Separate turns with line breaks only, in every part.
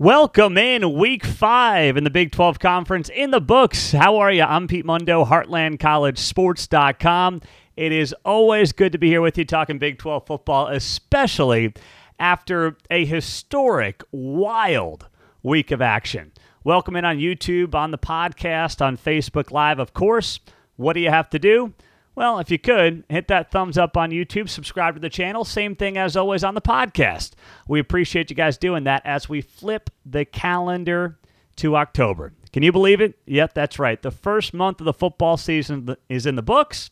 Welcome in week five in the Big 12 Conference in the books. How are you? I'm Pete Mundo, HeartlandCollegeSports.com. It is always good to be here with you talking Big 12 football, especially after a historic, wild week of action. Welcome in on YouTube, on the podcast, on Facebook Live, of course. What do you have to do? Well, if you could, hit that thumbs up on YouTube, subscribe to the channel. Same thing as always on the podcast. We appreciate you guys doing that as we flip the calendar to October. Can you believe it? Yep, that's right. The first month of the football season is in the books,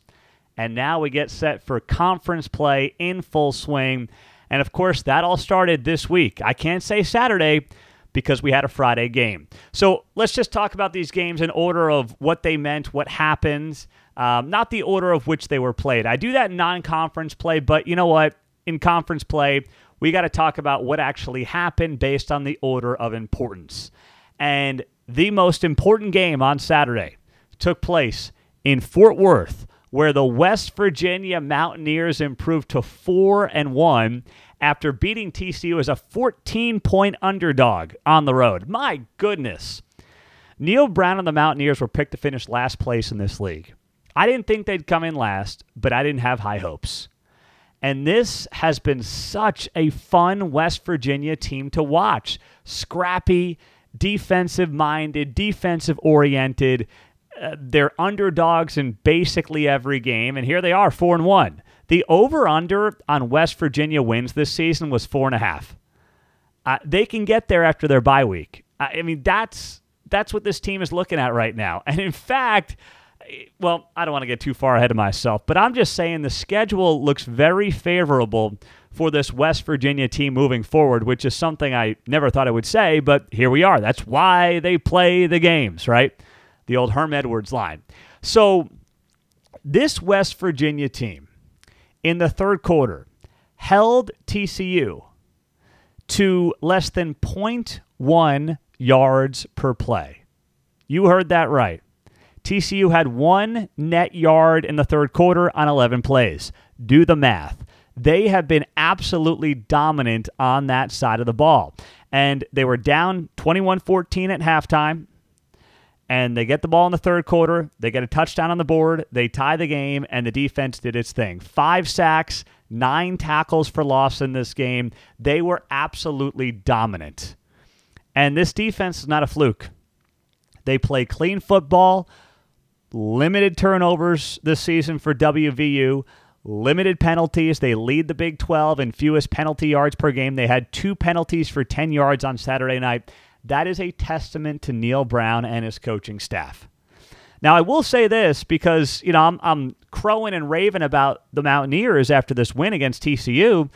and now we get set for conference play in full swing. And of course, that all started this week. I can't say Saturday because we had a Friday game. So let's just talk about these games in order of what they meant, what happened um, not the order of which they were played. I do that non conference play, but you know what? In conference play, we got to talk about what actually happened based on the order of importance. And the most important game on Saturday took place in Fort Worth, where the West Virginia Mountaineers improved to 4 and 1 after beating TCU as a 14 point underdog on the road. My goodness. Neal Brown and the Mountaineers were picked to finish last place in this league. I didn't think they'd come in last, but I didn't have high hopes. And this has been such a fun West Virginia team to watch. Scrappy, defensive minded, defensive oriented. Uh, they're underdogs in basically every game, and here they are, four and one. The over under on West Virginia wins this season was four and a half. Uh, they can get there after their bye week. I mean, that's that's what this team is looking at right now. And in fact, well, I don't want to get too far ahead of myself, but I'm just saying the schedule looks very favorable for this West Virginia team moving forward, which is something I never thought I would say, but here we are. That's why they play the games, right? The old Herm Edwards line. So, this West Virginia team in the third quarter held TCU to less than 0.1 yards per play. You heard that right. TCU had one net yard in the third quarter on 11 plays. Do the math. They have been absolutely dominant on that side of the ball. And they were down 21 14 at halftime. And they get the ball in the third quarter. They get a touchdown on the board. They tie the game, and the defense did its thing. Five sacks, nine tackles for loss in this game. They were absolutely dominant. And this defense is not a fluke. They play clean football limited turnovers this season for WVU, limited penalties. They lead the Big 12 in fewest penalty yards per game. They had two penalties for 10 yards on Saturday night. That is a testament to Neal Brown and his coaching staff. Now, I will say this because, you know, I'm, I'm crowing and raving about the Mountaineers after this win against TCU.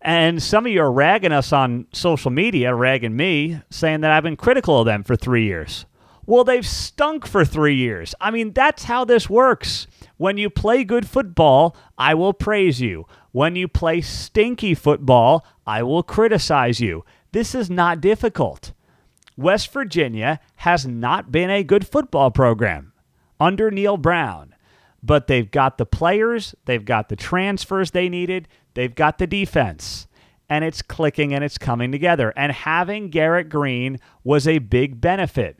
And some of you are ragging us on social media, ragging me, saying that I've been critical of them for three years. Well, they've stunk for three years. I mean, that's how this works. When you play good football, I will praise you. When you play stinky football, I will criticize you. This is not difficult. West Virginia has not been a good football program under Neal Brown, but they've got the players, they've got the transfers they needed, they've got the defense, and it's clicking and it's coming together. And having Garrett Greene was a big benefit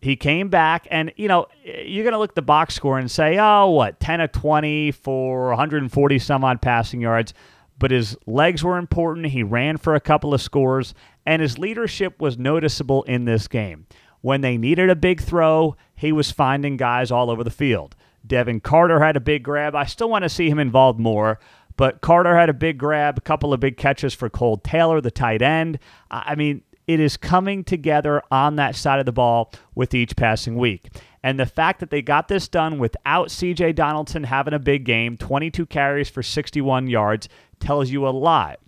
he came back, and you know you're going to look at the box score and say, "Oh, what 10 of 20 for 140 some odd passing yards." But his legs were important. He ran for a couple of scores, and his leadership was noticeable in this game. When they needed a big throw, he was finding guys all over the field. Devin Carter had a big grab. I still want to see him involved more, but Carter had a big grab, a couple of big catches for Kole Taylor, the tight end. I mean, it is coming together on that side of the ball with each passing week. And the fact that they got this done without CJ Donaldson having a big game, 22 carries for 61 yards, tells you a lot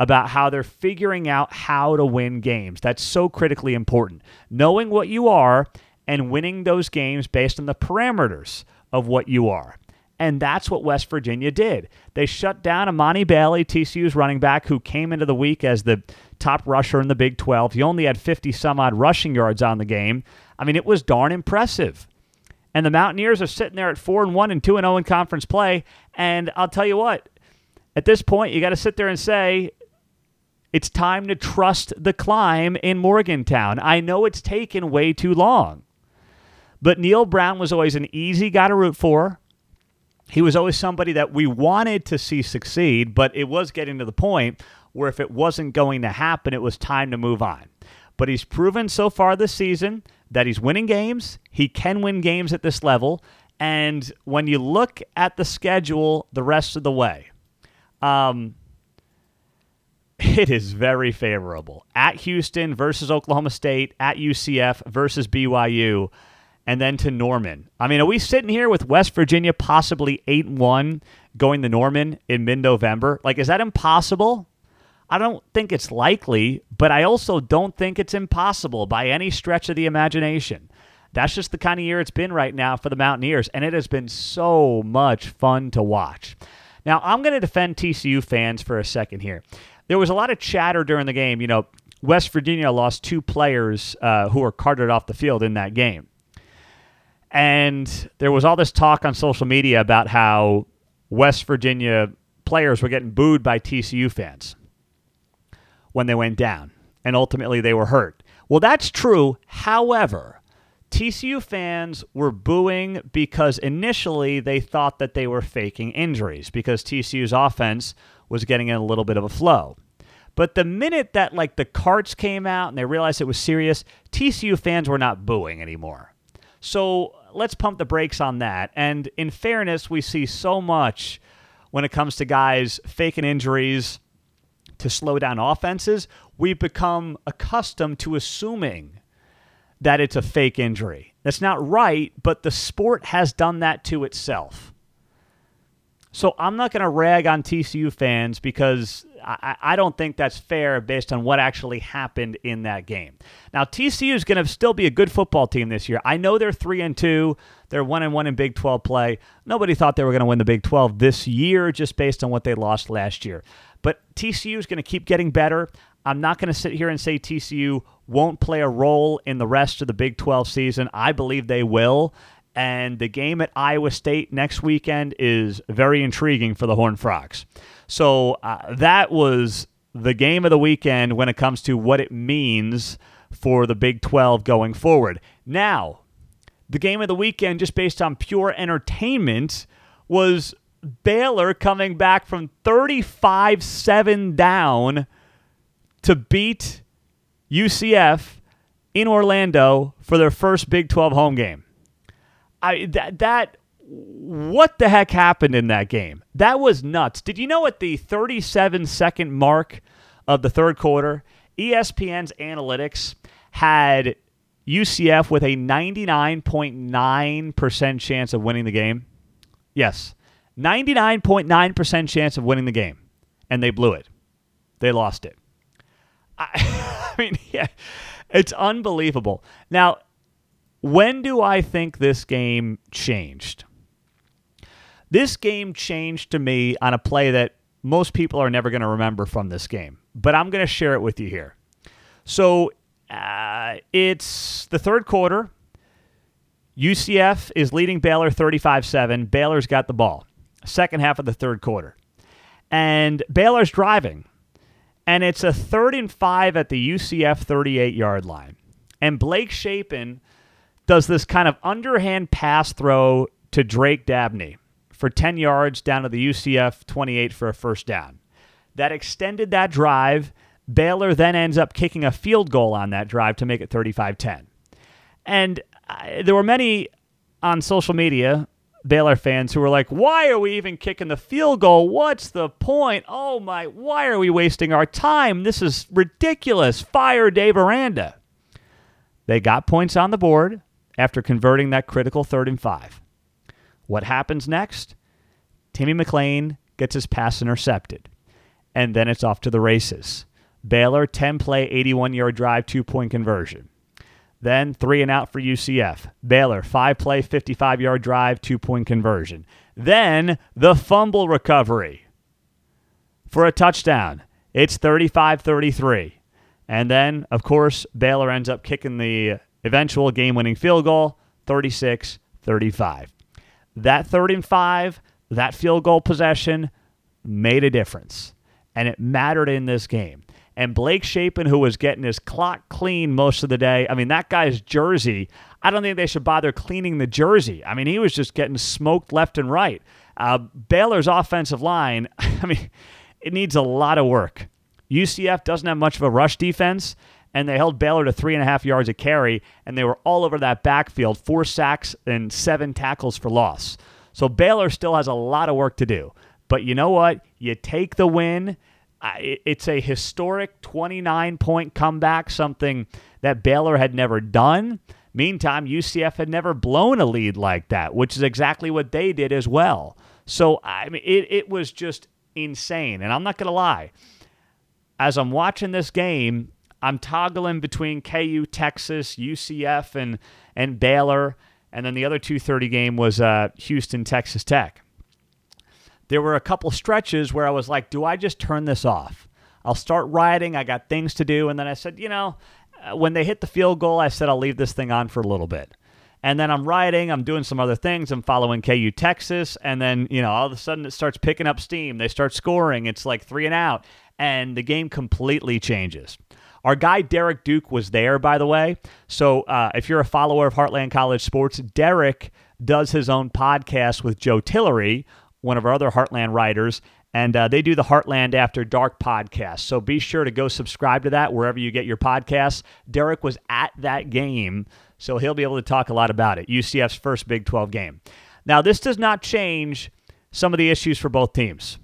about how they're figuring out how to win games. That's so critically important. Knowing what you are and winning those games based on the parameters of what you are. And that's what West Virginia did. They shut down Emani Bailey, TCU's running back, who came into the week as the top rusher in the Big 12. He only had 50 some odd rushing yards on the game. I mean, it was darn impressive. And the Mountaineers are sitting there at 4 and 1 and 2 and 0 in conference play. And I'll tell you what, at this point, you got to sit there and say, It's time to trust the climb in Morgantown. I know it's taken way too long. But Neal Brown was always an easy guy to root for. He was always somebody that we wanted to see succeed, but it was getting to the point where if it wasn't going to happen, it was time to move on. But he's proven so far this season that he's winning games. He can win games at this level. And when you look at the schedule the rest of the way, um, it is very favorable. At Houston versus Oklahoma State, at UCF versus BYU, and then to Norman. I mean, are we sitting here with West Virginia possibly 8 1 going to Norman in mid November? Like, is that impossible? I don't think it's likely, but I also don't think it's impossible by any stretch of the imagination. That's just the kind of year it's been right now for the Mountaineers, and it has been so much fun to watch. Now, I'm going to defend TCU fans for a second here there was a lot of chatter during the game. You know, West Virginia lost two players uh, who were carted off the field in that game. And there was all this talk on social media about how West Virginia players were getting booed by TCU fans when they went down, and ultimately they were hurt. Well, that's true. However, TCU fans were booing because initially they thought that they were faking injuries because TCU's offense was getting in a little bit of a flow. But the minute that like the carts came out and they realized it was serious, TCU fans were not booing anymore. So let's pump the brakes on that. And in fairness, we see so much when it comes to guys faking injuries to slow down offenses. We've become accustomed to assuming that it's a fake injury. That's not right, but the sport has done that to itself. So I'm not going to rag on TCU fans because I, I, don't think that's fair based on what actually happened in that game. Now TCU is going to still be a good football team this year. I know they're three and two. They're one and one in Big 12 play. Nobody thought they were going to win the Big 12 this year just based on what they lost last year. But TCU is going to keep getting better. I'm not going to sit here and say TCU won't play a role in the rest of the Big 12 season. I believe they will. And the game at Iowa State next weekend is very intriguing for the Horned Frogs. So uh, that was the game of the weekend when it comes to what it means for the Big 12 going forward. Now, the game of the weekend, just based on pure entertainment, was Baylor coming back from 35 7 down to beat UCF in Orlando for their first Big 12 home game. I that that what the heck happened in that game? That was nuts. Did you know at the 37 second mark of the third quarter, ESPN's analytics had UCF with a 99.9% chance of winning the game? Yes. 99.9% chance of winning the game. And they blew it. They lost it. I, I mean, yeah, it's unbelievable. Now, when do I think this game changed? This game changed to me on a play that most people are never going to remember from this game, but I'm going to share it with you here. So uh, it's the third quarter. UCF is leading Baylor 35 7. Baylor's got the ball. Second half of the third quarter. And Baylor's driving. And it's a third and five at the UCF 38 yard line. And Blake Shapen does this kind of underhand pass throw to Drake Dabney for 10 yards down to the UCF 28 for a first down. That extended that drive. Baylor then ends up kicking a field goal on that drive to make it 35 10. And uh, there were many on social media, Baylor fans, who were like, why are we even kicking the field goal? What's the point? Oh my, why are we wasting our time? This is ridiculous. Fire Dave Aranda. They got points on the board after converting that critical third and five. What happens next? Timmy McClain gets his pass intercepted, and then it's off to the races. Baylor, 10 play, 81 yard drive, two point conversion. Then three and out for UCF. Baylor, five play, 55 yard drive, two point conversion. Then the fumble recovery for a touchdown. It's 35 33. And then, of course, Baylor ends up kicking the Eventual game winning field goal, 36 35. That third and five, that field goal possession made a difference. And it mattered in this game. And Blake Shapen, who was getting his clock clean most of the day, I mean, that guy's jersey, I don't think they should bother cleaning the jersey. I mean, he was just getting smoked left and right. Uh, Baylor's offensive line, I mean, it needs a lot of work. UCF doesn't have much of a rush defense, and they held Baylor to three and a half yards a carry, and they were all over that backfield, four sacks and seven tackles for loss. So Baylor still has a lot of work to do. But you know what? You take the win. It's a historic 29 point comeback, something that Baylor had never done. Meantime, UCF had never blown a lead like that, which is exactly what they did as well. So, I mean, it, it was just insane. And I'm not to lie. As I'm watching this game, I'm toggling between KU, Texas, UCF, and, and Baylor. And then the other 2:30 game was uh, Houston, Texas Tech. There were a couple stretches where I was like, "Do I just turn this off? I'll start riding. I got things to do." And then I said, "You know, uh, when they hit the field goal, I said I'll leave this thing on for a little bit." And then I'm riding, I'm doing some other things. I'm following KU Texas, and then you know all of a sudden it starts picking up steam. They start scoring. It's like three and out, and the game completely changes. Our guy Derek Duke was there, by the way. So uh, if you're a follower of Heartland College Sports, Derek does his own podcast with Joe Tillery, one of our other Heartland writers, and uh, they do the Heartland After Dark podcast. So be sure to go subscribe to that wherever you get your podcasts. Derek was at that game, so he'll be able to talk a lot about it. UCF's first Big 12 game. Now, this does not change some of the issues for both teams.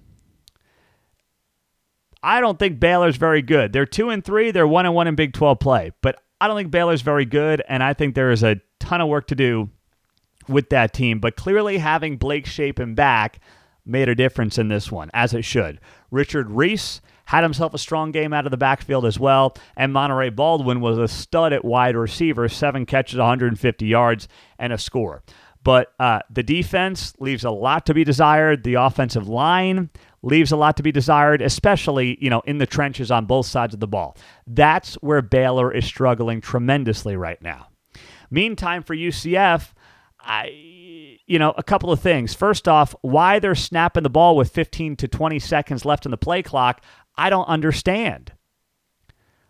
I don't think Baylor's very good. They're two and three. They're one and one in Big 12 play, but I don't think Baylor's very good, and I think there is a ton of work to do with that team. But clearly, having Blake Shapen back made a difference in this one, as it should. Richard Reese had himself a strong game out of the backfield as well, and Monaray Baldwin was a stud at wide receiver, seven catches, 150 yards, and a score. But uh, the defense leaves a lot to be desired. The offensive line leaves a lot to be desired, especially, you know, in the trenches on both sides of the ball. That's where Baylor is struggling tremendously right now. Meantime, for UCF, I, you know, a couple of things. First off, why they're snapping the ball with 15 to 20 seconds left in the play clock, I don't understand.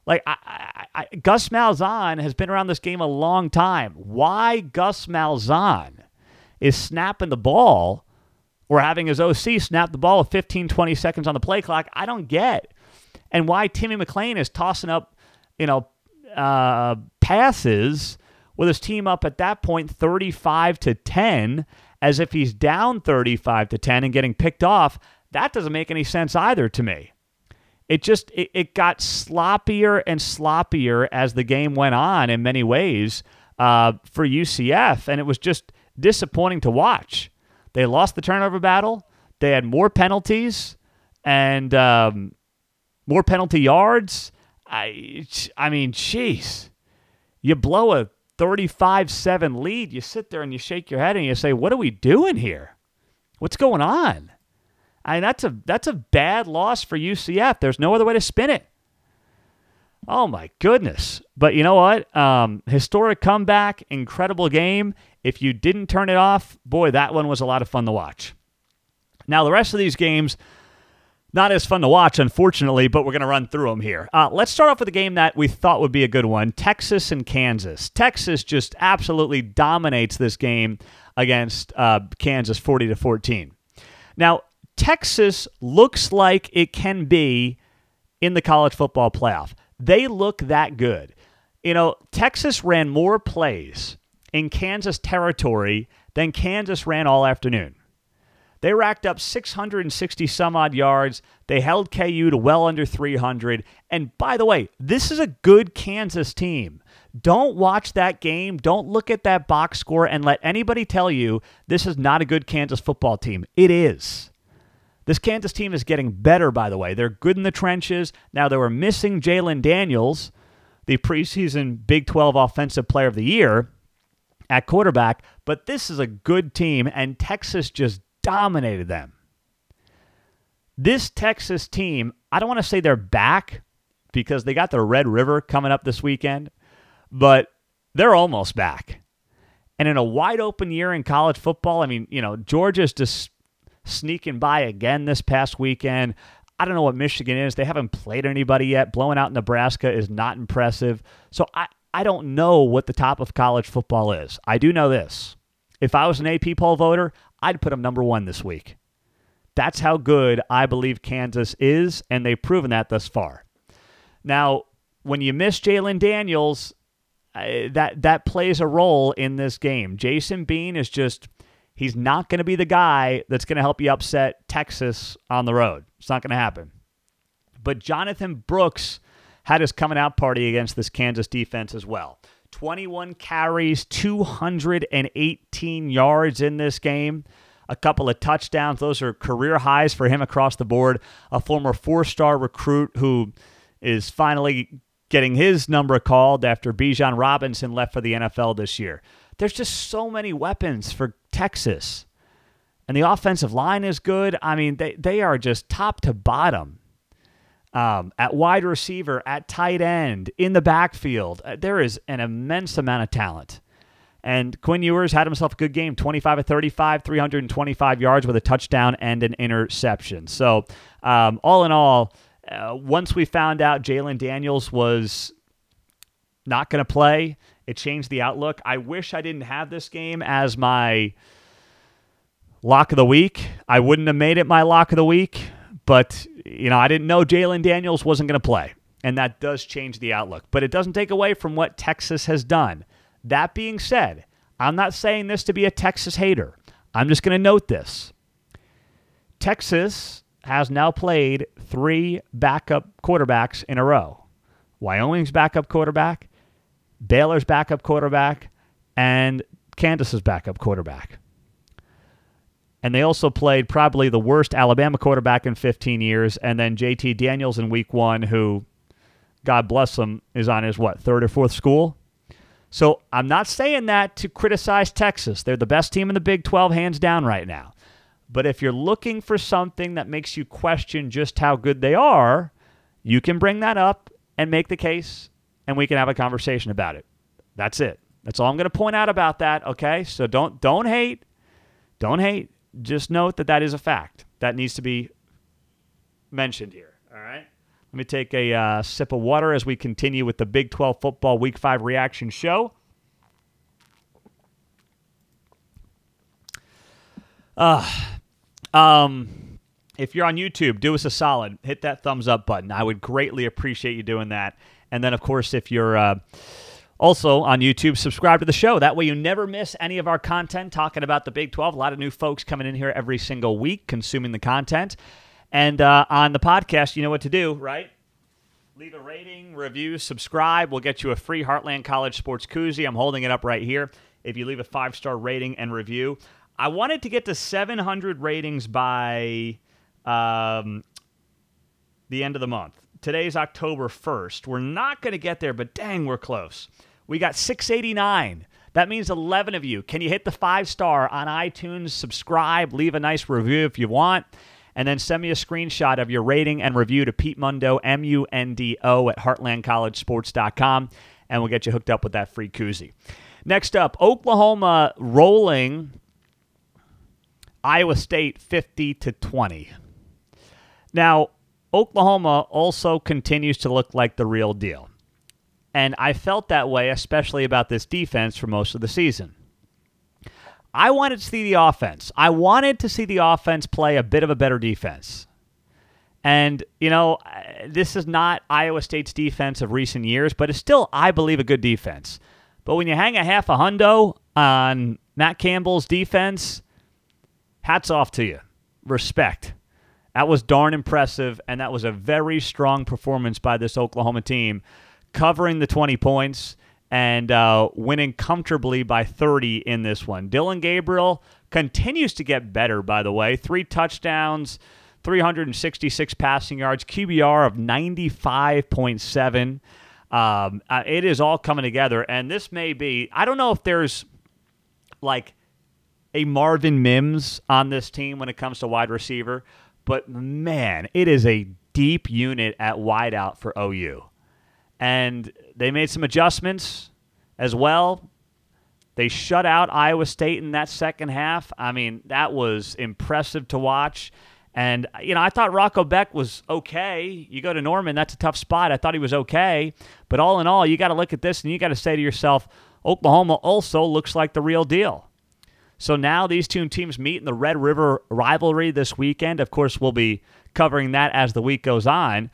Like, I, I, I, Gus Malzahn has been around this game a long time. Why Gus Malzahn is snapping the ball or having his OC snap the ball with 15, 20 seconds on the play clock, I don't get. And why Timmy McClain is tossing up, you know, uh, passes with his team up at that point 35 to 10 as if he's down 35 to 10 and getting picked off, that doesn't make any sense either to me. It just it, it got sloppier and sloppier as the game went on in many ways uh, for UCF, and it was just disappointing to watch. They lost the turnover battle. They had more penalties and um, more penalty yards. I, I mean, jeez, you blow a 35-7 lead. You sit there and you shake your head and you say, "What are we doing here? What's going on?" I mean, that's a that's a bad loss for UCF. There's no other way to spin it. Oh my goodness! But you know what? Um, historic comeback, incredible game. If you didn't turn it off, boy, that one was a lot of fun to watch. Now, the rest of these games, not as fun to watch, unfortunately, but we're going to run through them here. Uh, let's start off with a game that we thought would be a good one Texas and Kansas. Texas just absolutely dominates this game against uh, Kansas 40 to 14. Now, Texas looks like it can be in the college football playoff. They look that good. You know, Texas ran more plays in Kansas territory than Kansas ran all afternoon. They racked up 660 some odd yards. They held KU to well under 300. And by the way, this is a good Kansas team. Don't watch that game. Don't look at that box score and let anybody tell you this is not a good Kansas football team. It is. This Kansas team is getting better, by the way. They're good in the trenches. Now, they were missing Jalon Daniels, the preseason Big 12 Offensive Player of the Year at quarterback, but this is a good team, and Texas just dominated them. This Texas team, I don't want to say they're back because they got the Red River coming up this weekend, but they're almost back. And in a wide open year in college football, I mean, you know, Georgia's just sneaking by again this past weekend. I don't know what Michigan is. They haven't played anybody yet. Blowing out Nebraska is not impressive. So I, I don't know what the top of college football is. I do know this. If I was an AP poll voter, I'd put them number one this week. That's how good I believe Kansas is, and they've proven that thus far. Now, when you miss Jalon Daniels, that that plays a role in this game. Jason Bean is just he's not going to be the guy that's going to help you upset Texas on the road. It's not going to happen. But Jonathan Brooks had his coming out party against this Kansas defense as well. 21 carries, 218 yards in this game, a couple of touchdowns. Those are career highs for him across the board. A former four star recruit who is finally getting his number called after Bijan Robinson left for the NFL this year. There's just so many weapons for Texas. And the offensive line is good. I mean, they, they are just top to bottom um, at wide receiver, at tight end, in the backfield. Uh, there is an immense amount of talent. And Quinn Ewers had himself a good game 25 of 35, 325 yards with a touchdown and an interception. So, um, all in all, uh, once we found out Jalon Daniels was not going to play, it changed the outlook. I wish I didn't have this game as my lock of the week. I wouldn't have made it my lock of the week, but you know, I didn't know Jalon Daniels wasn't going to play, and that does change the outlook. But it doesn't take away from what Texas has done. That being said, I'm not saying this to be a Texas hater. I'm just going to note this. Texas has now played three backup quarterbacks in a row. Wyoming's backup quarterback, Baylor's backup quarterback, and Kansas's backup quarterback. And they also played probably the worst Alabama quarterback in 15 years, and then JT Daniels in week one, who, God bless him, is on his, what, third or fourth school? So I'm not saying that to criticize Texas. They're the best team in the Big 12, hands down, right now. But if you're looking for something that makes you question just how good they are, you can bring that up and make the case, and we can have a conversation about it. That's it. That's all I'm going to point out about that. Okay, so don't don't hate, don't hate just note that that is a fact that needs to be mentioned here. All right. Let me take a uh, sip of water as we continue with the Big 12 football Week 5 reaction show. Uh, um, if you're on YouTube, do us a solid. Hit that thumbs up button. I would greatly appreciate you doing that. And then, of course, if you're. Uh, also on YouTube, subscribe to the show. That way you never miss any of our content talking about the Big 12. A lot of new folks coming in here every single week consuming the content. And uh, on the podcast, you know what to do, right? Leave a rating, review, subscribe. We'll get you a free Heartland College Sports Koozie. I'm holding it up right here. If you leave a five star rating and review, I wanted to get to 700 ratings by um, the end of the month. Today's October 1st. We're not going to get there, but dang, we're close. We got 689. That means 11 of you. Can you hit the five star on iTunes, subscribe, leave a nice review if you want, and then send me a screenshot of your rating and review to Pete Mundo, M U N D O, at heartlandcollegesports.com, and we'll get you hooked up with that free koozie. Next up, Oklahoma rolling Iowa State 50 to 20. Now, Oklahoma also continues to look like the real deal. And I felt that way, especially about this defense for most of the season. I wanted to see the offense. I wanted to see the offense play a bit of a better defense. And, you know, uh, this is not Iowa State's defense of recent years, but it's still, I believe, a good defense. But when you hang a half a hundo on Matt Campbell's defense, hats off to you. Respect. That was darn impressive, and that was a very strong performance by this Oklahoma team covering the 20 points and uh, winning comfortably by 30 in this one. Dillon Gabriel continues to get better, by the way. Three touchdowns, 366 passing yards, QBR of 95.7. Um, uh, it is all coming together. And this may be, I don't know if there's like a Marvin Mims on this team when it comes to wide receiver, but man, it is a deep unit at wideout for OU and they made some adjustments as well. They shut out Iowa State in that second half. I mean, that was impressive to watch. And, you know, I thought Rocco Becht was okay. You go to Norman, that's a tough spot. I thought he was okay. But all in all, you got to look at this and you got to say to yourself, Oklahoma also looks like the real deal. So now these two teams meet in the Red River rivalry this weekend. Of course, we'll be covering that as the week goes on.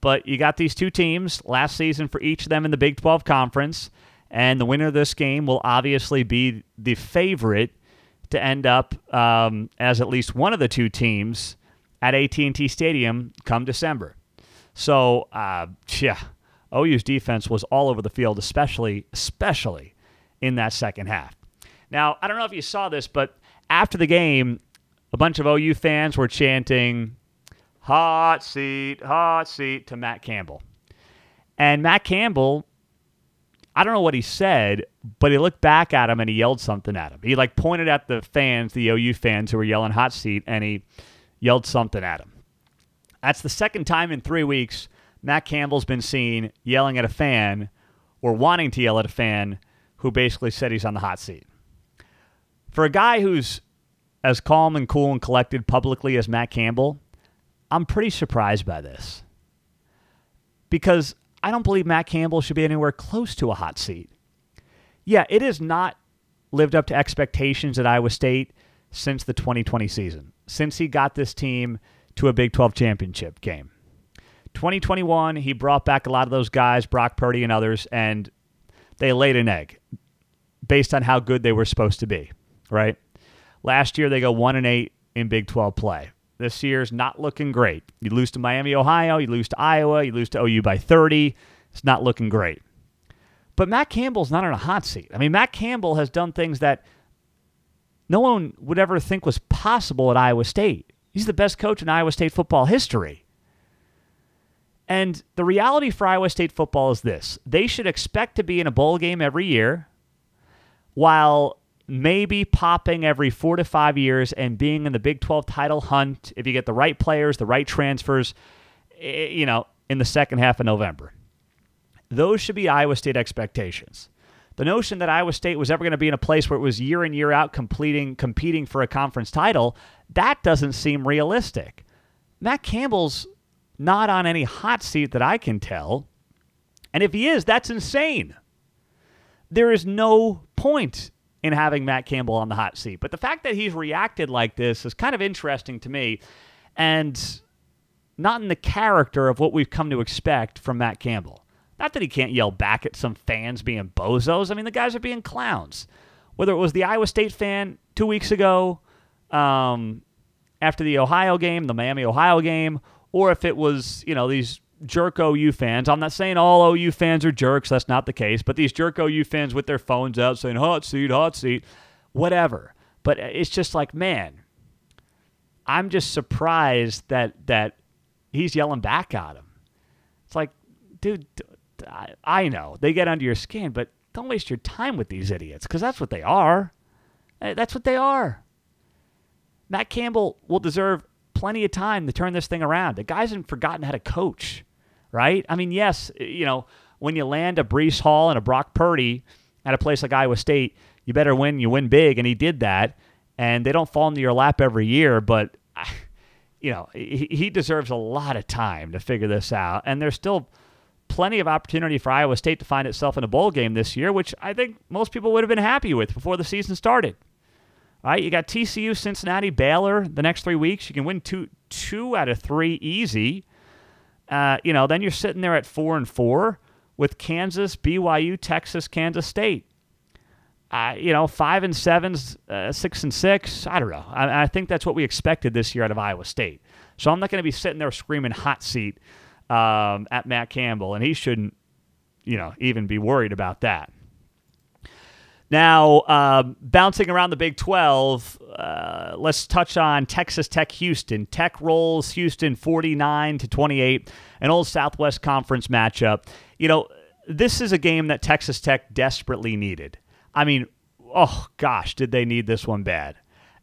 But you got these two teams last season for each of them in the Big 12 Conference. And the winner of this game will obviously be the favorite to end up um, as at least one of the two teams at AT&T Stadium come December. So, uh, yeah, OU's defense was all over the field, especially especially in that second half. Now, I don't know if you saw this, but after the game, a bunch of OU fans were chanting "Hot seat, hot seat" to Matt Campbell, and Matt Campbell. I don't know what he said, but he looked back at him and he yelled something at him. He like pointed at the fans, the OU fans who were yelling hot seat, and he yelled something at him. That's the second time in three weeks Matt Campbell's been seen yelling at a fan or wanting to yell at a fan who basically said he's on the hot seat. For a guy who's as calm and cool and collected publicly as Matt Campbell, I'm pretty surprised by this. Because I don't believe Matt Campbell should be anywhere close to a hot seat. Yeah, it has not lived up to expectations at Iowa State since the 2020 season, since he got this team to a Big 12 championship game. 2021, he brought back a lot of those guys, Brock Purdy and others, and they laid an egg based on how good they were supposed to be, right? Last year, they go 1 and 8 in Big 12 play. This year's not looking great. You lose to Miami, Ohio, you lose to Iowa, you lose to OU by 30. It's not looking great. But Matt Campbell's not on a hot seat. I mean, Matt Campbell has done things that no one would ever think was possible at Iowa State. He's the best coach in Iowa State football history. And the reality for Iowa State football is this they should expect to be in a bowl game every year while maybe popping every four to five years and being in the Big 12 title hunt if you get the right players, the right transfers, eh, you know, in the second half of November. Those should be Iowa State expectations. The notion that Iowa State was ever going to be in a place where it was year in, year out completing, competing for a conference title, that doesn't seem realistic. Matt Campbell's not on any hot seat that I can tell. And if he is, that's insane. There is no point in having Matt Campbell on the hot seat. But the fact that he's reacted like this is kind of interesting to me and not in the character of what we've come to expect from Matt Campbell. Not that he can't yell back at some fans being bozos. I mean, the guys are being clowns. Whether it was the Iowa State fan two weeks ago um, after the Ohio game, the Miami Ohio game, or if it was, you know, these jerk OU fans. I'm not saying all OU fans are jerks. That's not the case. But these jerk OU fans with their phones out saying hot seat, hot seat, whatever. But it's just like, man, I'm just surprised that that he's yelling back at him. It's like, dude, I know they get under your skin, but don't waste your time with these idiots because that's what they are. Eh, that's what they are. Matt Campbell will deserve plenty of time to turn this thing around. The guys haven't forgotten how to coach, right? I mean, yes, eh, you know, when you land a Breece Hall and a Brock Purdy at a place like Iowa State, you better win. You win big, and he did that. And they don't fall into your lap every year, but you know he deserves a lot of time to figure this out. And there's still plenty of opportunity for Iowa State to find itself in a bowl game this year, which I think most people would have been happy with before the season started. All right, you got TCU, Cincinnati, Baylor the next three weeks. You can win two two out of three easy. Uh, you know, then you're sitting there at four and four with Kansas, BYU, Texas, Kansas State. Uh, you know, five and sevens, uh, six and six. I don't know. I, I, think that's what we expected this year out of Iowa State. So I'm not going to be sitting there screaming hot seat um, at Matt Campbell, and he shouldn't, you know, even be worried about that. Now, um, bouncing around the Big 12, uh, let's touch on Texas Tech Houston. Tech rolls Houston 49 to 28, an old Southwest Conference matchup. You know, this is a game that Texas Tech desperately needed. I mean, oh gosh, did they need this one bad?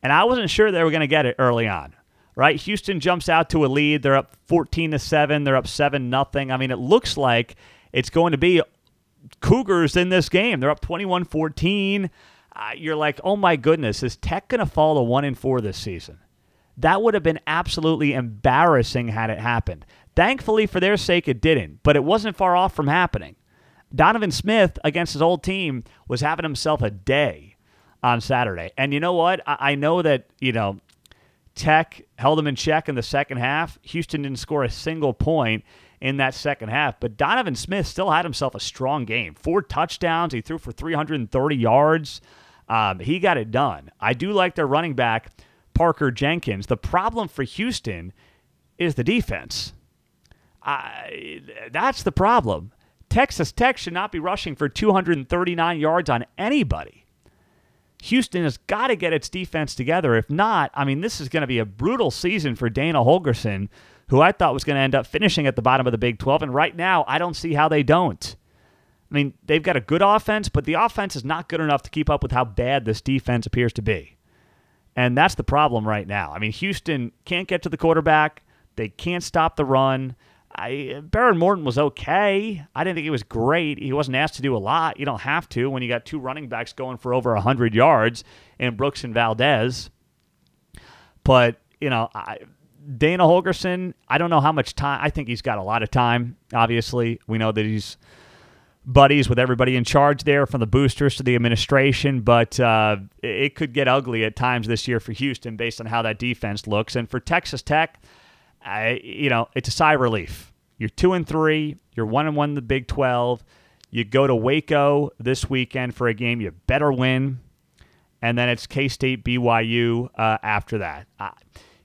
And I wasn't sure they were going to get it early on. Right? Houston jumps out to a lead. They're up 14 to 7. They're up 7 nothing. I mean, it looks like it's going to be Cougars in this game. They're up 21 14. Uh, you're like, oh my goodness, is Tech going to fall to 1 and 4 this season? That would have been absolutely embarrassing had it happened. Thankfully, for their sake, it didn't, but it wasn't far off from happening. Donovan Smith against his old team was having himself a day on Saturday. And you know what? I, I know that, you know, Tech held them in check in the second half. Houston didn't score a single point in that second half, but Donovan Smith still had himself a strong game. Four touchdowns. He threw for 330 yards. Um, he got it done. I do like their running back, Parker Jenkins. The problem for Houston is the defense. I, that's the problem. Texas Tech should not be rushing for 239 yards on anybody. Houston has got to get its defense together. If not, I mean, this is going to be a brutal season for Dana Holgorsen, who I thought was going to end up finishing at the bottom of the Big 12. And right now, I don't see how they don't. I mean, they've got a good offense, but the offense is not good enough to keep up with how bad this defense appears to be. And that's the problem right now. I mean, Houston can't get to the quarterback, they can't stop the run. I, Behren Morton was okay. I didn't think he was great. He wasn't asked to do a lot. You don't have to when you got two running backs going for over 100 yards in Brooks and Valdez. But, you know, I, Dana Holgorsen, I don't know how much time. I think he's got a lot of time, obviously. We know that he's buddies with everybody in charge there, from the boosters to the administration. But uh, it could get ugly at times this year for Houston based on how that defense looks. And for Texas Tech, I, you know, it's a sigh of relief. You're two and three. You're one and one in the Big 12. You go to Waco this weekend for a game you better win, and then it's K State BYU uh, after that. Uh,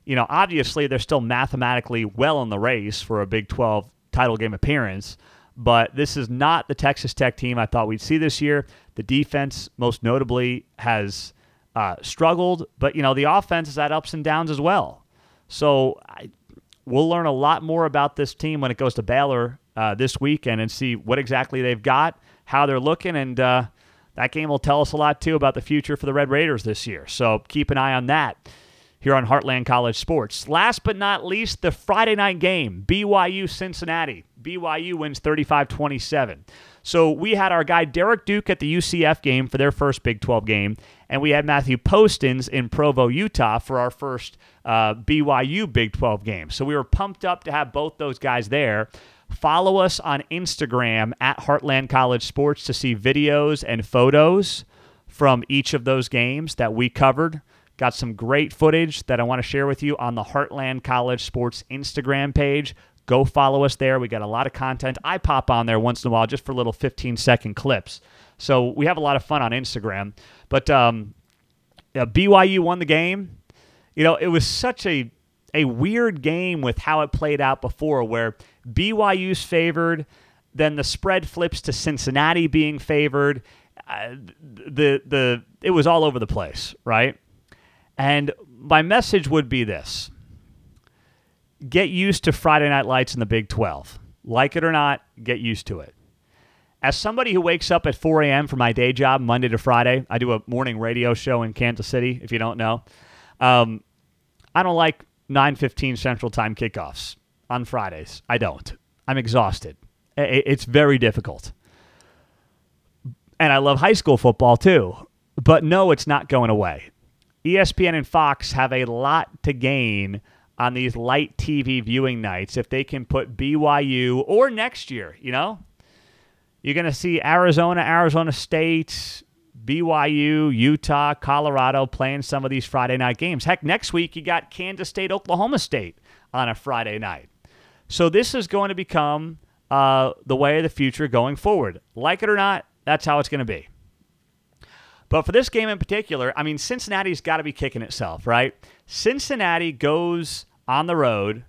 you know, obviously they're still mathematically well in the race for a Big 12 title game appearance, but this is not the Texas Tech team I thought we'd see this year. The defense, most notably, has uh, struggled, but you know the offense has had ups and downs as well. So I, we'll learn a lot more about this team when it goes to Baylor uh, this weekend and see what exactly they've got, how they're looking, and uh, that game will tell us a lot too about the future for the Red Raiders this year. So keep an eye on that here on Heartland College Sports. Last but not least, the Friday night game, BYU Cincinnati. BYU wins 35 27. So we had our guy Derek Duke at the UCF game for their first Big 12 game, and we had Matthew Postins in Provo, Utah for our first uh, BYU Big 12 game. So we were pumped up to have both those guys there. Follow us on Instagram at Heartland College Sports to see videos and photos from each of those games that we covered. Got some great footage that I want to share with you on the Heartland College Sports Instagram page. Go follow us there. We got a lot of content. I pop on there once in a while just for little 15 second clips. So we have a lot of fun on Instagram. But um, yeah, BYU won the game. You know, it was such a a weird game with how it played out before, where BYU's favored, then the spread flips to Cincinnati being favored. Uh, the the it was all over the place, right? And my message would be this: get used to Friday Night Lights in the Big 12. Like it or not, get used to it. As somebody who wakes up at 4 a.m. for my day job, Monday to Friday, I do a morning radio show in Kansas City, if you don't know. Um, I don't like 9:15 Central Time kickoffs on Fridays. I don't. I'm exhausted. It's very difficult. And I love high school football too. But no, it's not going away. ESPN and Fox have a lot to gain on these light TV viewing nights if they can put BYU or next year, you know? You're going to see Arizona, Arizona State, BYU, Utah, Colorado playing some of these Friday night games. Heck, next week you got Kansas State, Oklahoma State on a Friday night. So this is going to become uh, the way of the future going forward. Like it or not, that's how it's going to be. But for this game in particular, I mean, Cincinnati's got to be kicking itself, right? Cincinnati goes on the road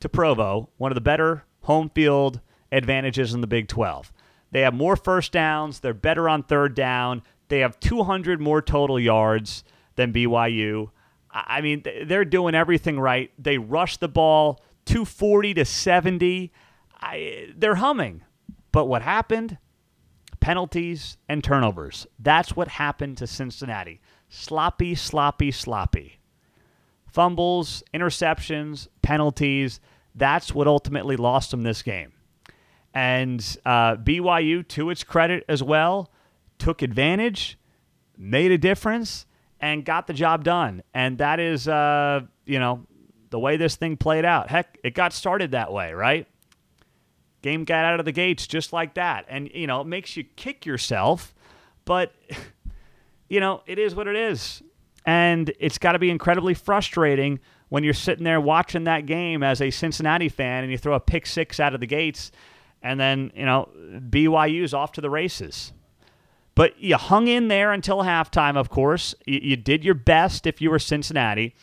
to Provo, one of the better home field advantages in the Big 12. They have more first downs, they're better on third down, they have 200 more total yards than BYU. I mean, they're doing everything right. They rush the ball 240 to 70. I, they're humming. But what happened? Penalties and turnovers. That's what happened to Cincinnati. Sloppy, sloppy, sloppy. Fumbles, interceptions, penalties. That's what ultimately lost them this game. And uh, BYU, to its credit as well, took advantage, made a difference, and got the job done. And that is, uh, you know, the way this thing played out. Heck, it got started that way, right? Game got out of the gates just like that. And, you know, it makes you kick yourself, but, you know, it is what it is. And it's got to be incredibly frustrating when you're sitting there watching that game as a Cincinnati fan and you throw a pick six out of the gates and then, you know, BYU's off to the races. But you hung in there until halftime, of course. You, you did your best if you were Cincinnati.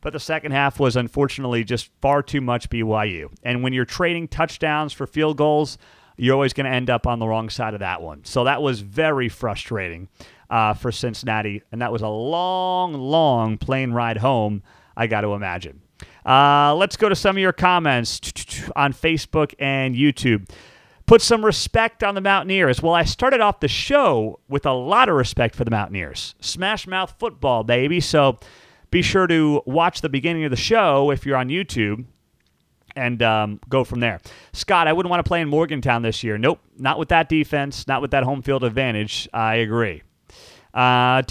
But the second half was unfortunately just far too much BYU. And when you're trading touchdowns for field goals, you're always going to end up on the wrong side of that one. So that was very frustrating uh, for Cincinnati. And that was a long, long plane ride home, I got to imagine. Uh, let's go to some of your comments on Facebook and YouTube. Put some respect on the Mountaineers. Well, I started off the show with a lot of respect for the Mountaineers. Smash mouth football, baby. So be sure to watch the beginning of the show if you're on YouTube and um, go from there. Scott, I wouldn't want to play in Morgantown this year. Nope, not with that defense, not with that home field advantage. I agree. Uh,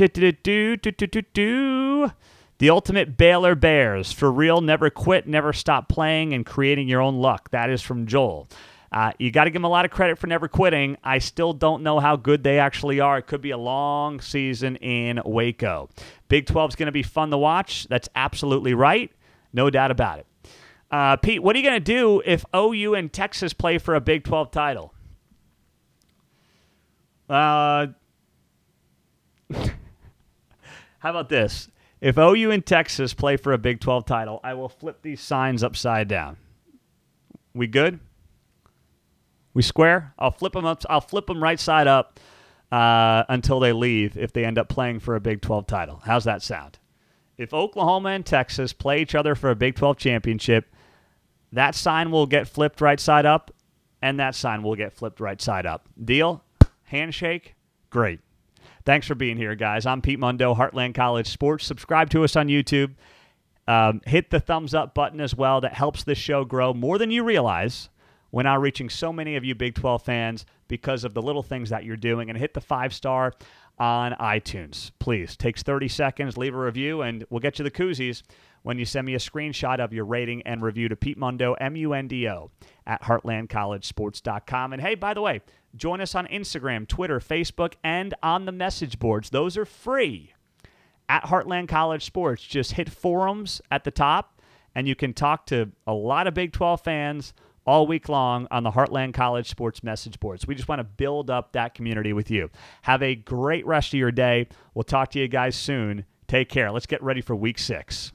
the ultimate Baylor Bears. For real, never quit, never stop playing, and creating your own luck. That is from Joel. Uh, you got to give them a lot of credit for never quitting. I still don't know how good they actually are. It could be a long season in Waco. Big 12 is going to be fun to watch. That's absolutely right. No doubt about it. Uh, Pete, what are you going to do if OU and Texas play for a Big 12 title? Uh, how about this? If OU and Texas play for a Big 12 title, I will flip these signs upside down. We good? We square. I'll flip them up. I'll flip them right side up uh, until they leave if they end up playing for a Big 12 title. How's that sound? If Oklahoma and Texas play each other for a Big 12 championship, that sign will get flipped right side up, and that sign will get flipped right side up. Deal? Handshake? Great. Thanks for being here, guys. I'm Pete Mundo, Heartland College Sports. Subscribe to us on YouTube. Um, hit the thumbs up button as well. That helps this show grow more than you realize. We're now reaching so many of you Big 12 fans because of the little things that you're doing. And hit the five star on iTunes. Please, takes 30 seconds. Leave a review, and we'll get you the koozies when you send me a screenshot of your rating and review to Pete Mundo, M U N D O, at heartlandcollegesports.com. And hey, by the way, join us on Instagram, Twitter, Facebook, and on the message boards. Those are free at Heartland College Sports. Just hit forums at the top, and you can talk to a lot of Big 12 fans all week long on the Heartland College Sports message boards. We just want to build up that community with you. Have a great rest of your day. We'll talk to you guys soon. Take care. Let's get ready for week six.